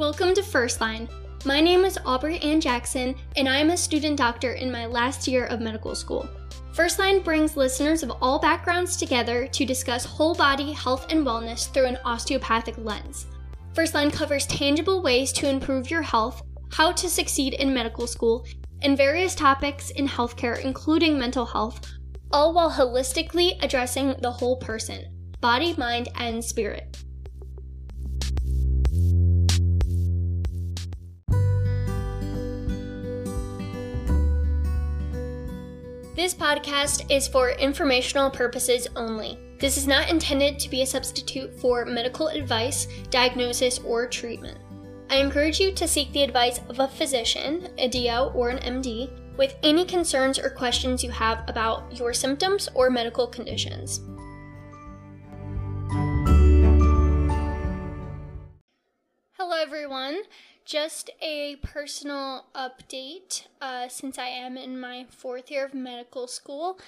Welcome to First Line. My name is Aubrey Ann Jackson, and I am a student doctor in my last year of medical school. First Line brings listeners of all backgrounds together to discuss whole body health and wellness through an osteopathic lens. First Line covers tangible ways to improve your health, how to succeed in medical school, and various topics in healthcare, including mental health, all while holistically addressing the whole person body, mind, and spirit. This podcast is for informational purposes only. This is not intended to be a substitute for medical advice, diagnosis, or treatment. I encourage you to seek the advice of a physician, a DO, or an MD with any concerns or questions you have about your symptoms or medical conditions. Hello, everyone. Just a personal update uh, since I am in my fourth year of medical school.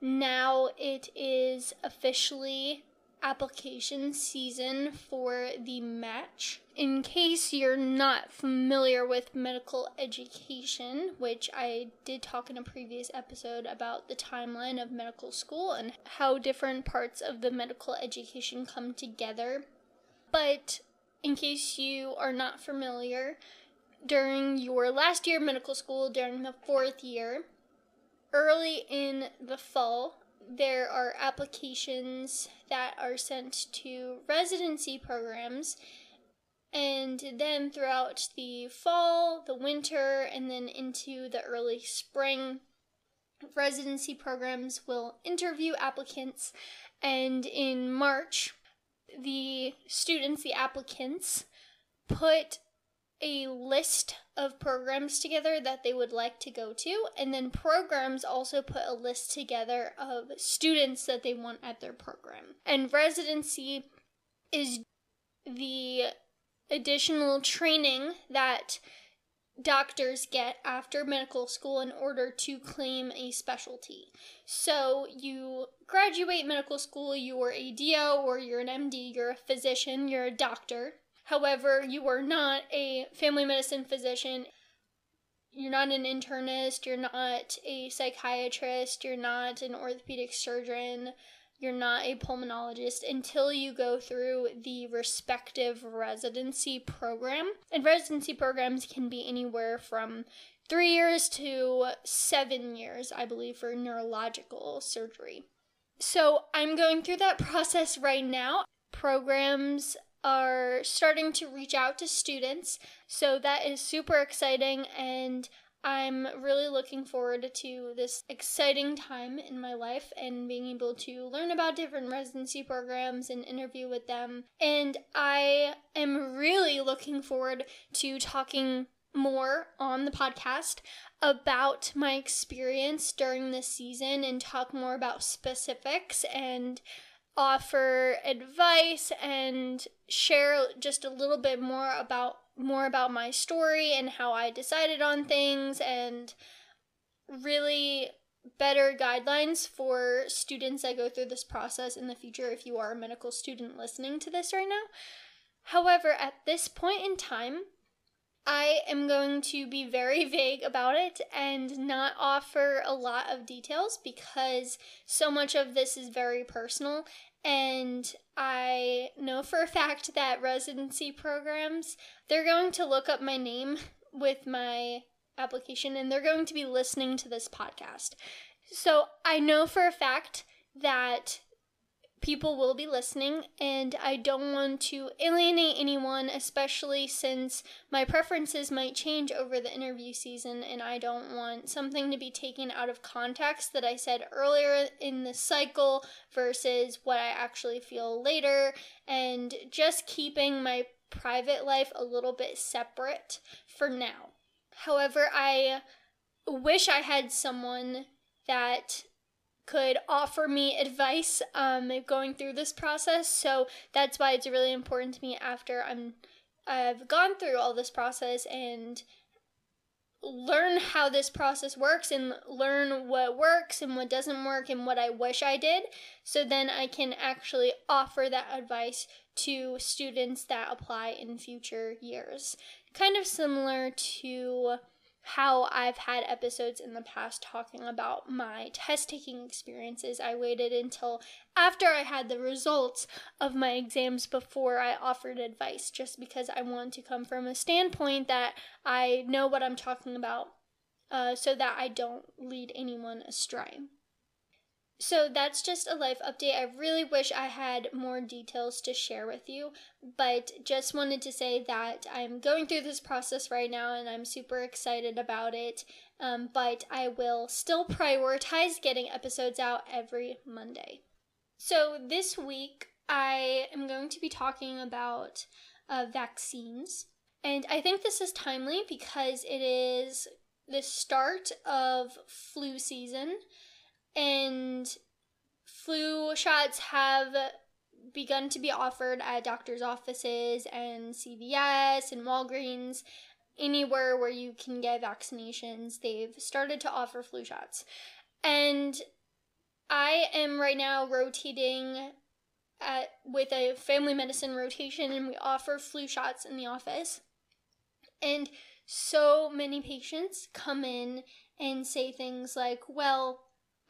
Now it is officially application season for the match. In case you're not familiar with medical education, which I did talk in a previous episode about the timeline of medical school and how different parts of the medical education come together. But in case you are not familiar, during your last year of medical school, during the fourth year, early in the fall, there are applications that are sent to residency programs. And then throughout the fall, the winter, and then into the early spring, residency programs will interview applicants. And in March, the students, the applicants, put a list of programs together that they would like to go to, and then programs also put a list together of students that they want at their program. And residency is the additional training that doctors get after medical school in order to claim a specialty. So you graduate medical school, you're a DO or you're an MD, you're a physician, you're a doctor. However, you are not a family medicine physician. You're not an internist, you're not a psychiatrist, you're not an orthopedic surgeon, you're not a pulmonologist until you go through the respective residency program. And residency programs can be anywhere from three years to seven years, I believe, for neurological surgery. So I'm going through that process right now. Programs are starting to reach out to students, so that is super exciting and I'm really looking forward to this exciting time in my life and being able to learn about different residency programs and interview with them. And I am really looking forward to talking more on the podcast about my experience during this season and talk more about specifics and offer advice and share just a little bit more about more about my story and how I decided on things and really better guidelines for students that go through this process in the future if you are a medical student listening to this right now. However, at this point in time, I am going to be very vague about it and not offer a lot of details because so much of this is very personal and I know for a fact that residency programs, they're going to look up my name with my application and they're going to be listening to this podcast. So I know for a fact that people will be listening, and I don't want to alienate anyone, especially since my preferences might change over the interview season, and I don't want something to be taken out of context that I said earlier in the cycle versus what I actually feel later, and just keeping my private life a little bit separate for now. However, I wish I had someone that could offer me advice um, going through this process. So that's why it's really important to me after I'm I've gone through all this process and learn how this process works and learn what works and what doesn't work and what I wish I did. So then I can actually offer that advice to students that apply in future years. Kind of similar to how I've had episodes in the past talking about my test taking experiences. I waited until after I had the results of my exams before I offered advice, just because I want to come from a standpoint that I know what I'm talking about uh, so that I don't lead anyone astray. So that's just a life update. I really wish I had more details to share with you, but just wanted to say that I'm going through this process right now and I'm super excited about it. Um, but I will still prioritize getting episodes out every Monday. So this week, I am going to be talking about uh, vaccines. And I think this is timely because it is the start of flu season and flu shots have begun to be offered at doctors' offices and CVS and Walgreens. Anywhere where you can get vaccinations, they've started to offer flu shots. And I am right now rotating at, with a family medicine rotation, and we offer flu shots in the office. And so many patients come in and say things like, Well,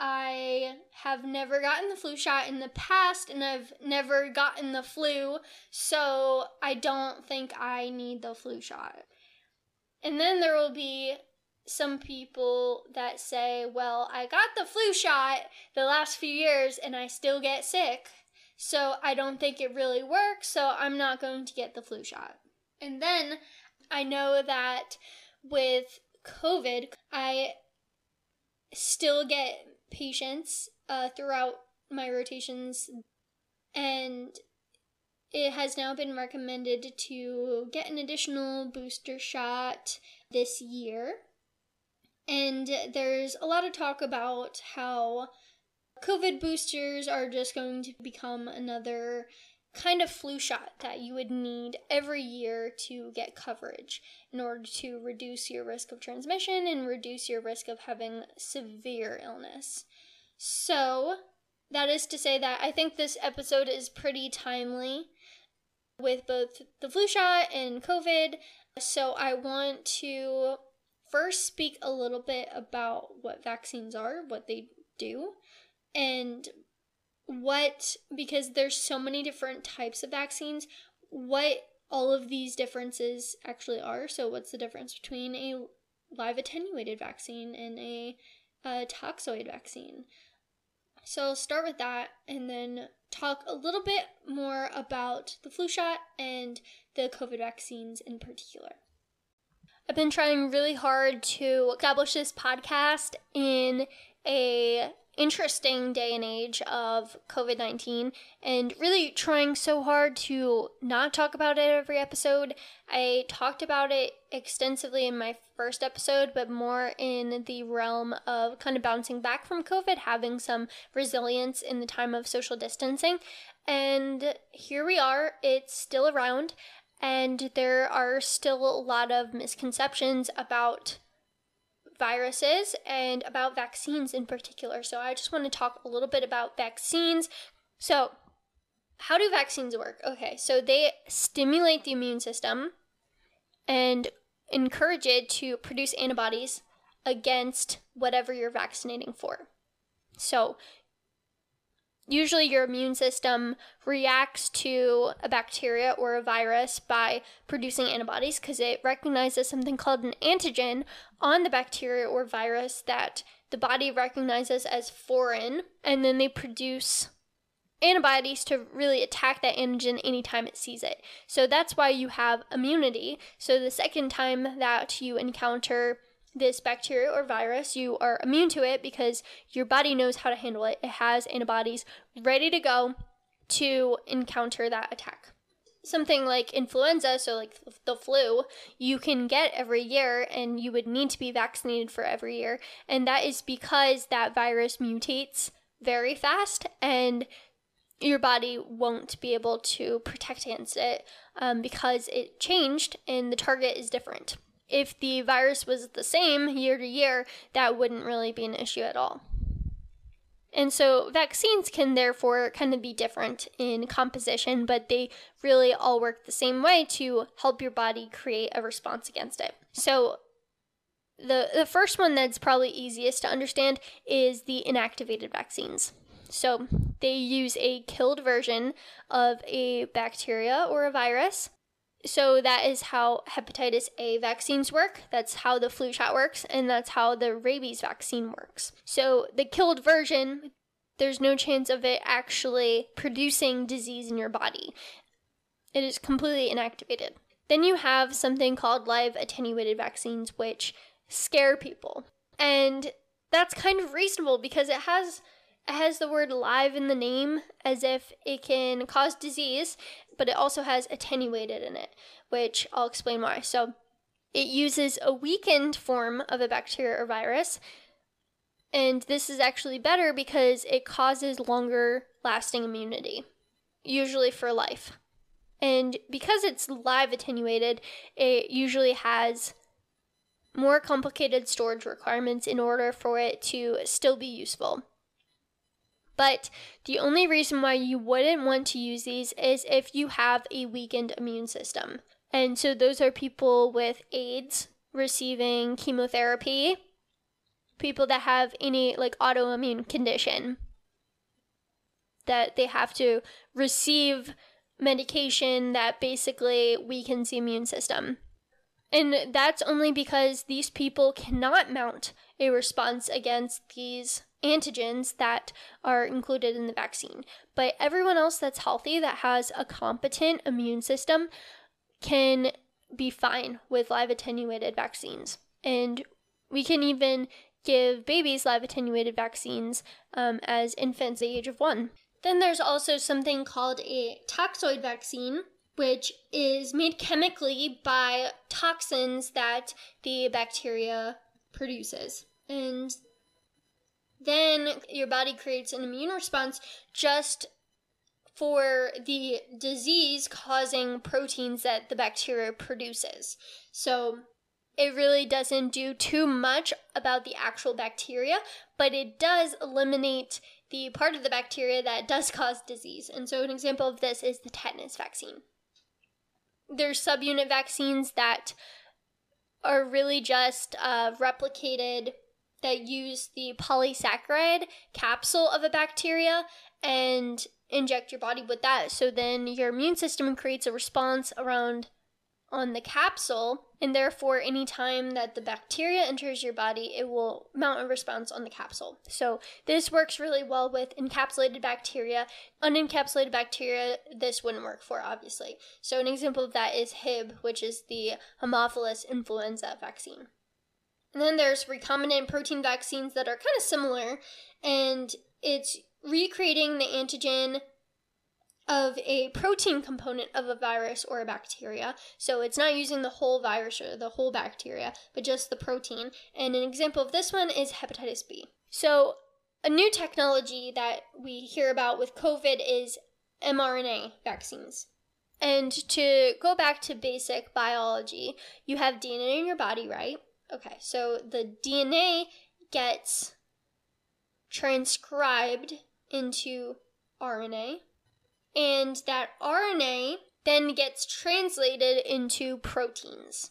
I have never gotten the flu shot in the past and I've never gotten the flu, so I don't think I need the flu shot. And then there will be some people that say, well, I got the flu shot the last few years and I still get sick, so I don't think it really works, so I'm not going to get the flu shot. And then I know that with COVID, I still get patients uh, throughout my rotations, and it has now been recommended to get an additional booster shot this year. And there's a lot of talk about how COVID boosters are just going to become another kind of flu shot that you would need every year to get coverage in order to reduce your risk of transmission and reduce your risk of having severe illness. So, that is to say that I think this episode is pretty timely with both the flu shot and COVID. So, I want to first speak a little bit about what vaccines are, what they do, and what because there's so many different types of vaccines, what all of these differences actually are. So what's the difference between a live attenuated vaccine and a, a toxoid vaccine? So I'll start with that and then talk a little bit more about the flu shot and the COVID vaccines in particular. I've been trying really hard to establish this podcast in a interesting day and age of COVID 19 and really trying so hard to not talk about it every episode. I talked about it extensively in my first episode, but more in the realm of kind of bouncing back from COVID, having some resilience in the time of social distancing. And here we are, it's still around, and there are still a lot of misconceptions about viruses and about vaccines in particular. So I just want to talk a little bit about vaccines. So, how do vaccines work? Okay, so they stimulate the immune system and encourage it to produce antibodies against whatever you're vaccinating for. So, Usually, your immune system reacts to a bacteria or a virus by producing antibodies because it recognizes something called an antigen on the bacteria or virus that the body recognizes as foreign, and then they produce antibodies to really attack that antigen anytime it sees it. So that's why you have immunity. So the second time that you encounter this bacteria or virus, you are immune to it because your body knows how to handle it. It has antibodies ready to go to encounter that attack. Something like influenza, so like the flu, you can get every year and you would need to be vaccinated for every year. And that is because that virus mutates very fast and your body won't be able to protect against it um, because it changed and the target is different if the virus was the same year to year, that wouldn't really be an issue at all. And so vaccines can therefore kind of be different in composition, but they really all work the same way to help your body create a response against it. So the the first one that's probably easiest to understand is the inactivated vaccines. So they use a killed version of a bacteria or a virus so that is how hepatitis A vaccines work. That's how the flu shot works, and that's how the rabies vaccine works. So the killed version, there's no chance of it actually producing disease in your body. It is completely inactivated. Then you have something called live attenuated vaccines, which scare people. And that's kind of reasonable because it has it has the word live in the name as if it can cause disease, but it also has attenuated in it, which I'll explain why. So it uses a weakened form of a bacteria or virus. And this is actually better because it causes longer lasting immunity, usually for life. And because it's live attenuated, it usually has more complicated storage requirements in order for it to still be useful. But the only reason why you wouldn't want to use these is if you have a weakened immune system. And so those are people with AIDS receiving chemotherapy, people that have any like autoimmune condition that they have to receive medication that basically weakens the immune system. And that's only because these people cannot mount a response against these antigens that are included in the vaccine. But everyone else that's healthy, that has a competent immune system, can be fine with live attenuated vaccines. And we can even give babies live attenuated vaccines um, as infants the age of one. Then there's also something called a toxoid vaccine, which is made chemically by toxins that the bacteria produces. And then your body creates an immune response just for the disease causing proteins that the bacteria produces. So it really doesn't do too much about the actual bacteria, but it does eliminate the part of the bacteria that does cause disease. And so an example of this is the tetanus vaccine. There's subunit vaccines that are really just uh, replicated that use the polysaccharide capsule of a bacteria and inject your body with that. So then your immune system creates a response around on the capsule, and therefore, anytime that the bacteria enters your body, it will mount a response on the capsule. So, this works really well with encapsulated bacteria. Unencapsulated bacteria, this wouldn't work for, obviously. So, an example of that is Hib, which is the Haemophilus influenza vaccine. And then there's recombinant protein vaccines that are kind of similar, and it's recreating the antigen of a protein component of a virus or a bacteria. So it's not using the whole virus or the whole bacteria, but just the protein. And an example of this one is hepatitis B. So a new technology that we hear about with COVID is mRNA vaccines. And to go back to basic biology, you have DNA in your body, right? Okay, so the DNA gets transcribed into RNA, and that RNA then gets translated into proteins.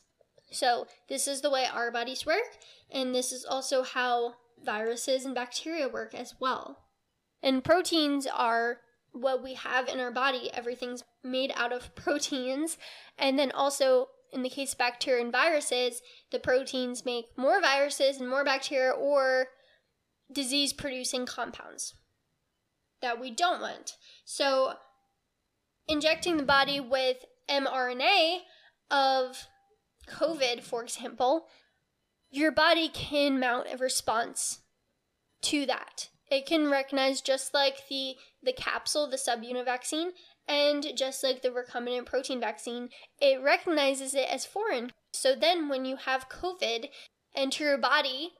So, this is the way our bodies work, and this is also how viruses and bacteria work as well. And proteins are what we have in our body. Everything's made out of proteins, and then also in the case of bacteria and viruses, the proteins make more viruses and more bacteria or disease producing compounds that we don't want. So, injecting the body with mRNA of COVID, for example, your body can mount a response to that. It can recognize just like the the capsule, the subunit vaccine, and just like the recombinant protein vaccine, it recognizes it as foreign. So then when you have COVID enter your body,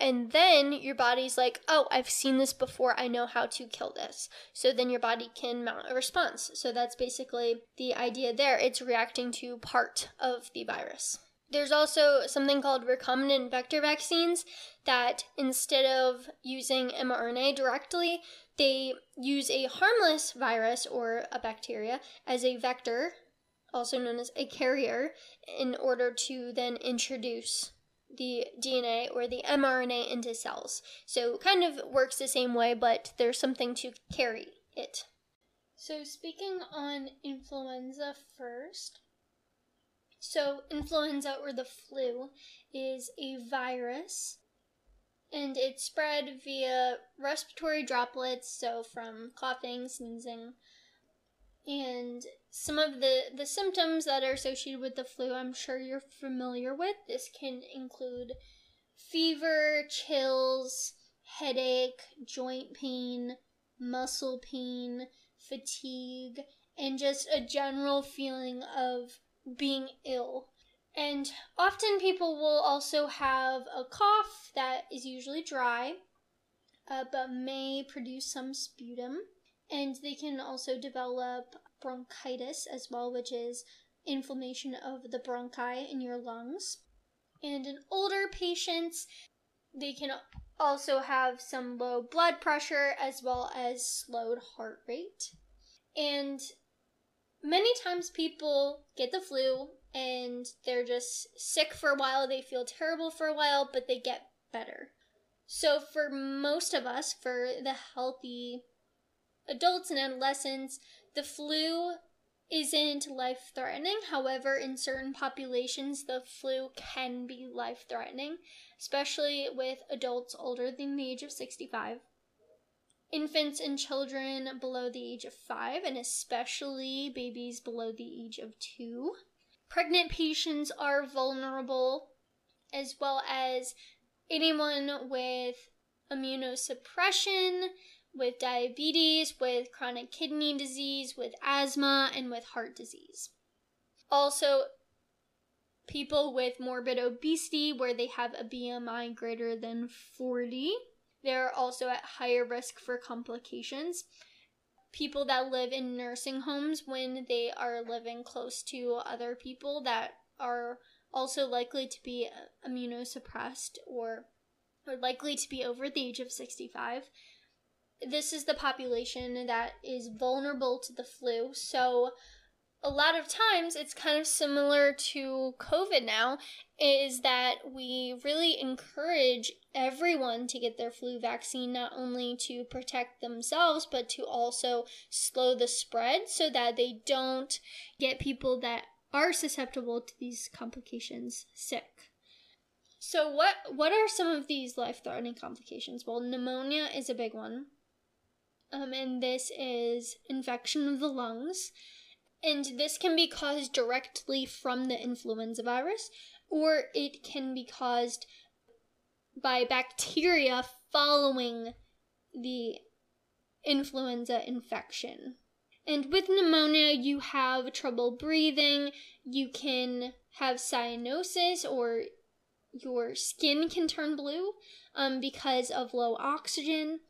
and then your body's like, oh, I've seen this before. I know how to kill this. So then your body can mount a response. So that's basically the idea there. It's reacting to part of the virus. There's also something called recombinant vector vaccines that instead of using mRNA directly, they use a harmless virus or a bacteria as a vector, also known as a carrier, in order to then introduce the DNA or the mRNA into cells. So kind of works the same way, but there's something to carry it. So speaking on influenza first. So influenza or the flu is a virus and it's spread via respiratory droplets, so from coughing, sneezing, and some of the, the symptoms that are associated with the flu, I'm sure you're familiar with. This can include fever, chills, headache, joint pain, muscle pain, fatigue, and just a general feeling of being ill. And often people will also have a cough that is usually dry, uh, but may produce some sputum. And they can also develop bronchitis as well, which is inflammation of the bronchi in your lungs. And in older patients, they can also have some low blood pressure as well as slowed heart rate. And many times people get the flu and they're just sick for a while, they feel terrible for a while, but they get better. So, for most of us, for the healthy adults and adolescents, the flu isn't life threatening. However, in certain populations, the flu can be life threatening, especially with adults older than the age of 65. Infants and children below the age of 5, and especially babies below the age of 2. Pregnant patients are vulnerable, as well as anyone with immunosuppression, with diabetes, with chronic kidney disease, with asthma, and with heart disease. Also, people with morbid obesity, where they have a BMI greater than 40, they're also at higher risk for complications. People that live in nursing homes when they are living close to other people that are also likely to be immunosuppressed or, are likely to be over the age of 65 this is the population that is vulnerable to the flu. So a lot of times it's kind of similar to COVID now is that we really encourage everyone to get their flu vaccine not only to protect themselves but to also slow the spread so that they don't get people that are susceptible to these complications sick. So what what are some of these life-threatening complications? Well, pneumonia is a big one um, and this is infection of the lungs. And this can be caused directly from the influenza virus, or it can be caused by bacteria following the influenza infection. And with pneumonia, you have trouble breathing, you can have cyanosis, or your skin can turn blue um, because of low oxygen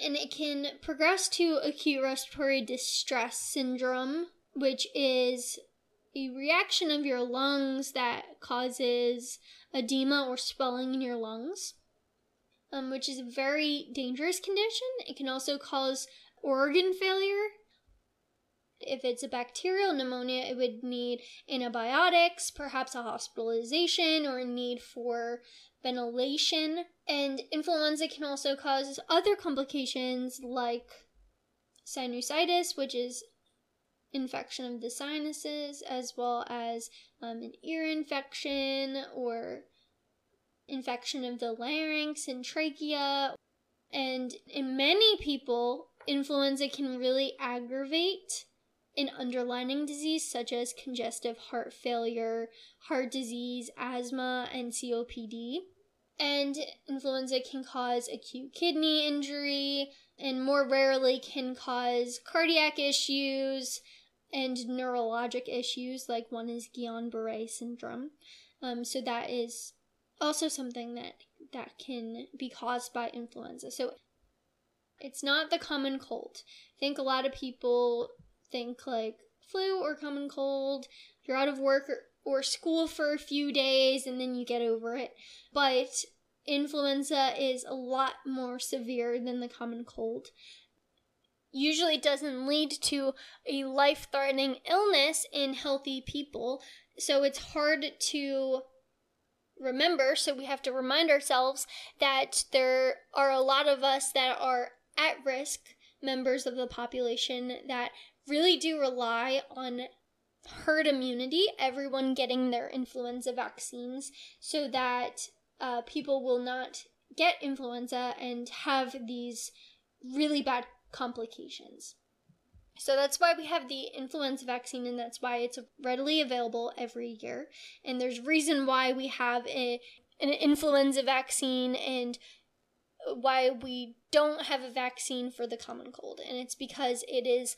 and it can progress to acute respiratory distress syndrome, which is a reaction of your lungs that causes edema or swelling in your lungs, um, which is a very dangerous condition. It can also cause organ failure. If it's a bacterial pneumonia, it would need antibiotics, perhaps a hospitalization, or a need for ventilation. And influenza can also cause other complications like sinusitis, which is infection of the sinuses, as well as um, an ear infection or infection of the larynx and trachea. And in many people, influenza can really aggravate an underlying disease such as congestive heart failure, heart disease, asthma, and COPD. And influenza can cause acute kidney injury and more rarely can cause cardiac issues and neurologic issues, like one is Guillain Barre syndrome. Um, so that is also something that that can be caused by influenza. So it's not the common cold. I think a lot of people think like flu or common cold. You're out of work or, or school for a few days and then you get over it. But influenza is a lot more severe than the common cold. Usually doesn't lead to a life threatening illness in healthy people, so it's hard to remember. So we have to remind ourselves that there are a lot of us that are at risk members of the population that really do rely on herd immunity, everyone getting their influenza vaccines, so that uh, people will not get influenza and have these really bad complications. So that's why we have the influenza vaccine, and that's why it's readily available every year. And there's reason why we have a, an influenza vaccine and why we don't have a vaccine for the common cold. And it's because it is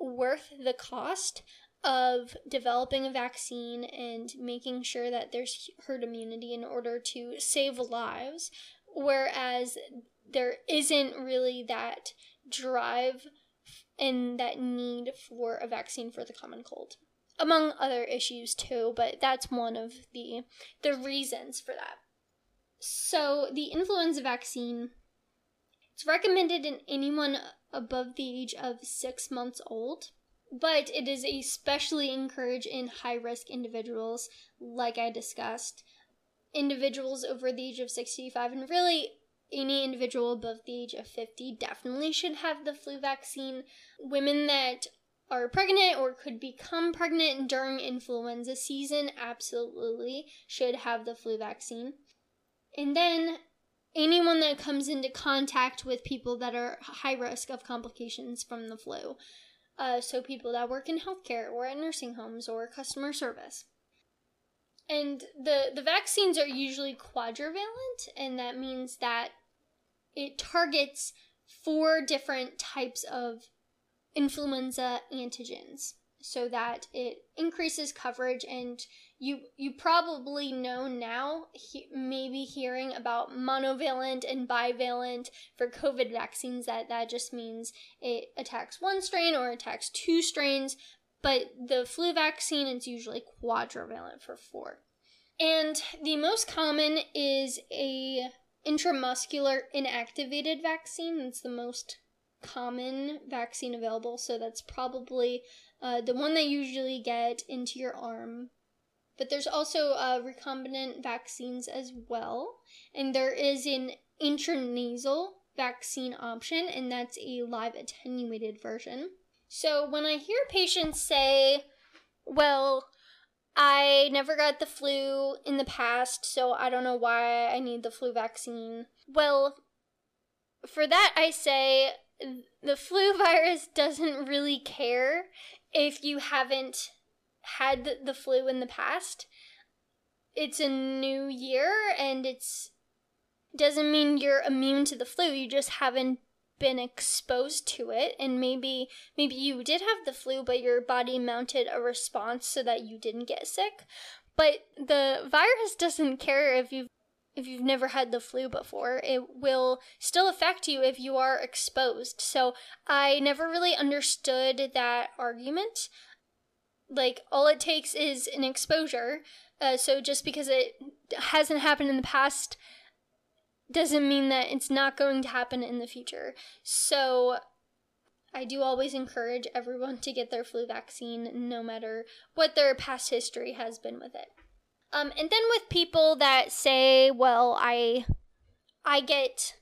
worth the cost of developing a vaccine and making sure that there's herd immunity in order to save lives, whereas there isn't really that drive and that need for a vaccine for the common cold among other issues too but that's one of the the reasons for that. So the influenza vaccine it's recommended in anyone above the age of 6 months old but it is especially encouraged in high risk individuals, like I discussed, individuals over the age of 65, and really any individual above the age of 50 definitely should have the flu vaccine. Women that are pregnant or could become pregnant during influenza season absolutely should have the flu vaccine. And then anyone that comes into contact with people that are high risk of complications from the flu. Uh, so people that work in healthcare or at nursing homes or customer service. And the the vaccines are usually quadrivalent, and that means that it targets four different types of influenza antigens so that it increases coverage and you you probably know now he, maybe hearing about monovalent and bivalent for covid vaccines that that just means it attacks one strain or attacks two strains but the flu vaccine is usually quadrivalent for four. And the most common is a intramuscular inactivated vaccine. It's the most common vaccine available so that's probably uh, the one they usually get into your arm. But there's also uh, recombinant vaccines as well. And there is an intranasal vaccine option, and that's a live attenuated version. So when I hear patients say, well, I never got the flu in the past, so I don't know why I need the flu vaccine. Well, for that, I say the flu virus doesn't really care if you haven't had the flu in the past. It's a new year and it's doesn't mean you're immune to the flu. You just haven't been exposed to it and maybe maybe you did have the flu but your body mounted a response so that you didn't get sick. But the virus doesn't care if you've if you've never had the flu before, it will still affect you if you are exposed. So I never really understood that argument. Like, all it takes is an exposure. Uh, so just because it hasn't happened in the past doesn't mean that it's not going to happen in the future. So I do always encourage everyone to get their flu vaccine no matter what their past history has been with it. Um, and then with people that say, well, I, I get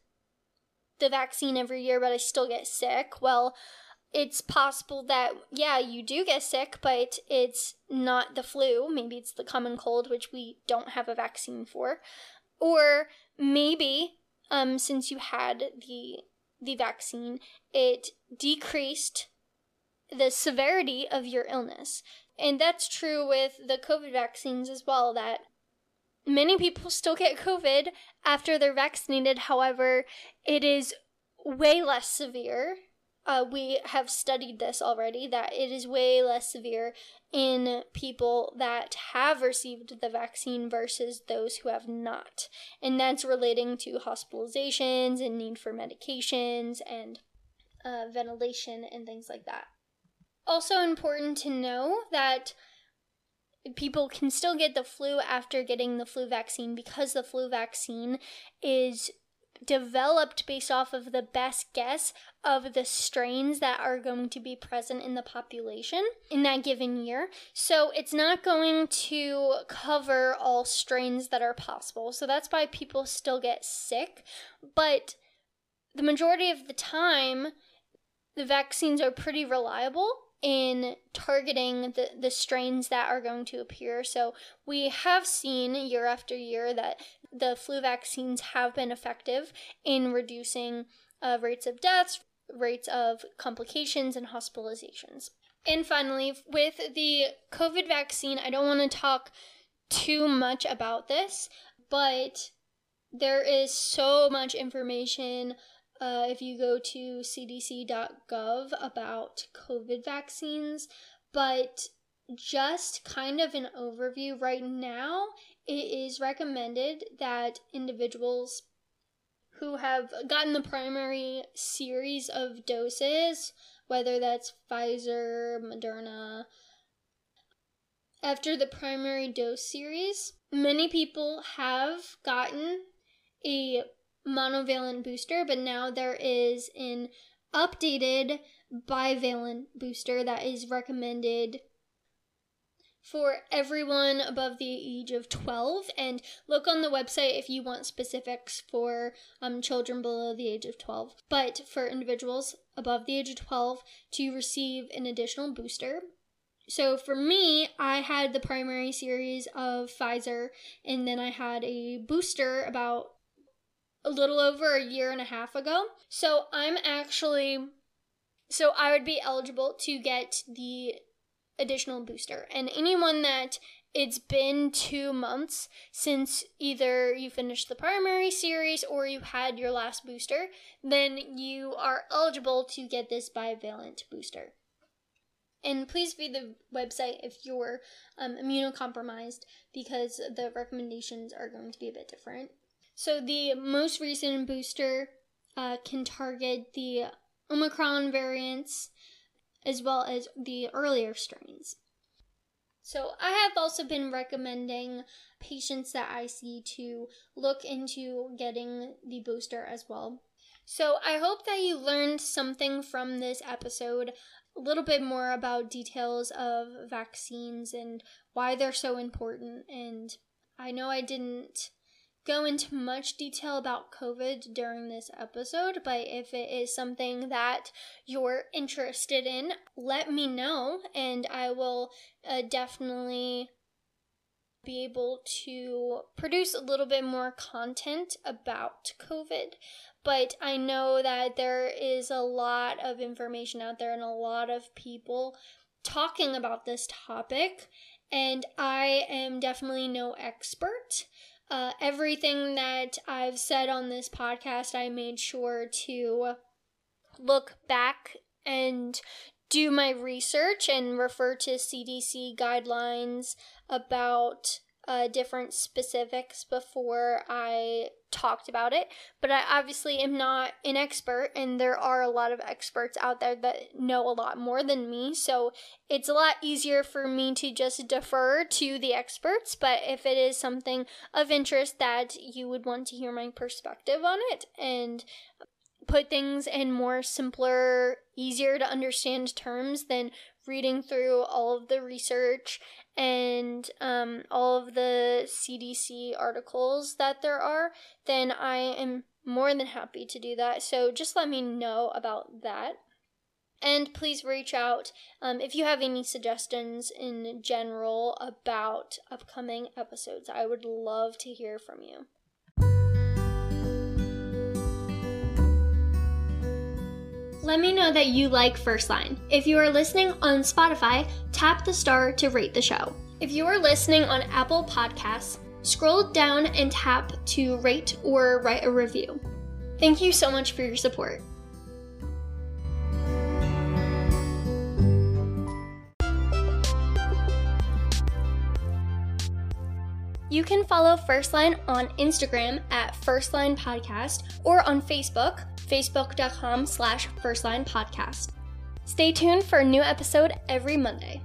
the vaccine every year, but I still get sick. Well, it's possible that, yeah, you do get sick, but it's not the flu. Maybe it's the common cold, which we don't have a vaccine for. Or maybe, um, since you had the, the vaccine, it decreased the severity of your illness. And that's true with the COVID vaccines as well, that many people still get COVID after they're vaccinated. However, it is way less severe. Uh, we have studied this already that it is way less severe in people that have received the vaccine versus those who have not. And that's relating to hospitalizations and need for medications and uh, ventilation and things like that also important to know that people can still get the flu after getting the flu vaccine because the flu vaccine is developed based off of the best guess of the strains that are going to be present in the population in that given year. So it's not going to cover all strains that are possible. So that's why people still get sick. But the majority of the time, the vaccines are pretty reliable in targeting the, the strains that are going to appear. So we have seen year after year that the flu vaccines have been effective in reducing uh, rates of deaths, rates of complications, and hospitalizations. And finally, with the COVID vaccine, I don't want to talk too much about this, but there is so much information uh, if you go to cdc.gov about COVID vaccines, but just kind of an overview right now, it is recommended that individuals who have gotten the primary series of doses, whether that's Pfizer, Moderna, after the primary dose series, many people have gotten a monovalent booster, but now there is an updated bivalent booster that is recommended for everyone above the age of 12 and look on the website if you want specifics for um, children below the age of 12 but for individuals above the age of 12 to receive an additional booster. So for me i had the primary series of pfizer and then i had a booster about a little over a year and a half ago. So I'm actually so I would be eligible to get the additional booster. And anyone that it's been two months since either you finished the primary series or you had your last booster, then you are eligible to get this bivalent booster. And please read the website if you're um, immunocompromised because the recommendations are going to be a bit different. So the most recent booster uh, can target the Omicron variants as well as the earlier strains. So I have also been recommending patients that I see to look into getting the booster as well. So I hope that you learned something from this episode, a little bit more about details of vaccines and why they're so important. And I know I didn't go into much detail about COVID during this episode, but if it is something that you're interested in, let me know and I will uh, definitely be able to produce a little bit more content about COVID. But I know that there is a lot of information out there and a lot of people talking about this topic, and I am definitely no expert. Uh, everything that I've said on this podcast, I made sure to look back and do my research and refer to CDC guidelines about uh, different specifics before I talked about it. But I obviously am not an expert, and there are a lot of experts out there that know a lot more than me. So it's a lot easier for me to just defer to the experts. But if it is something of interest that you would want to hear my perspective on it and put things in more simpler, easier to understand terms than reading through all of the research and um, all of the CDC articles that there are, then I am more than happy to do that. So just let me know about that. And please reach out um, if you have any suggestions in general about upcoming episodes. I would love to hear from you. Let me know that you like First Line. If you are listening on Spotify, tap the star to rate the show. If you are listening on Apple Podcasts, scroll down and tap to rate or write a review. Thank you so much for your support. You can follow First Line on Instagram at First Line Podcast or on Facebook facebook.com slash firstlinepodcast. Stay tuned for a new episode every Monday.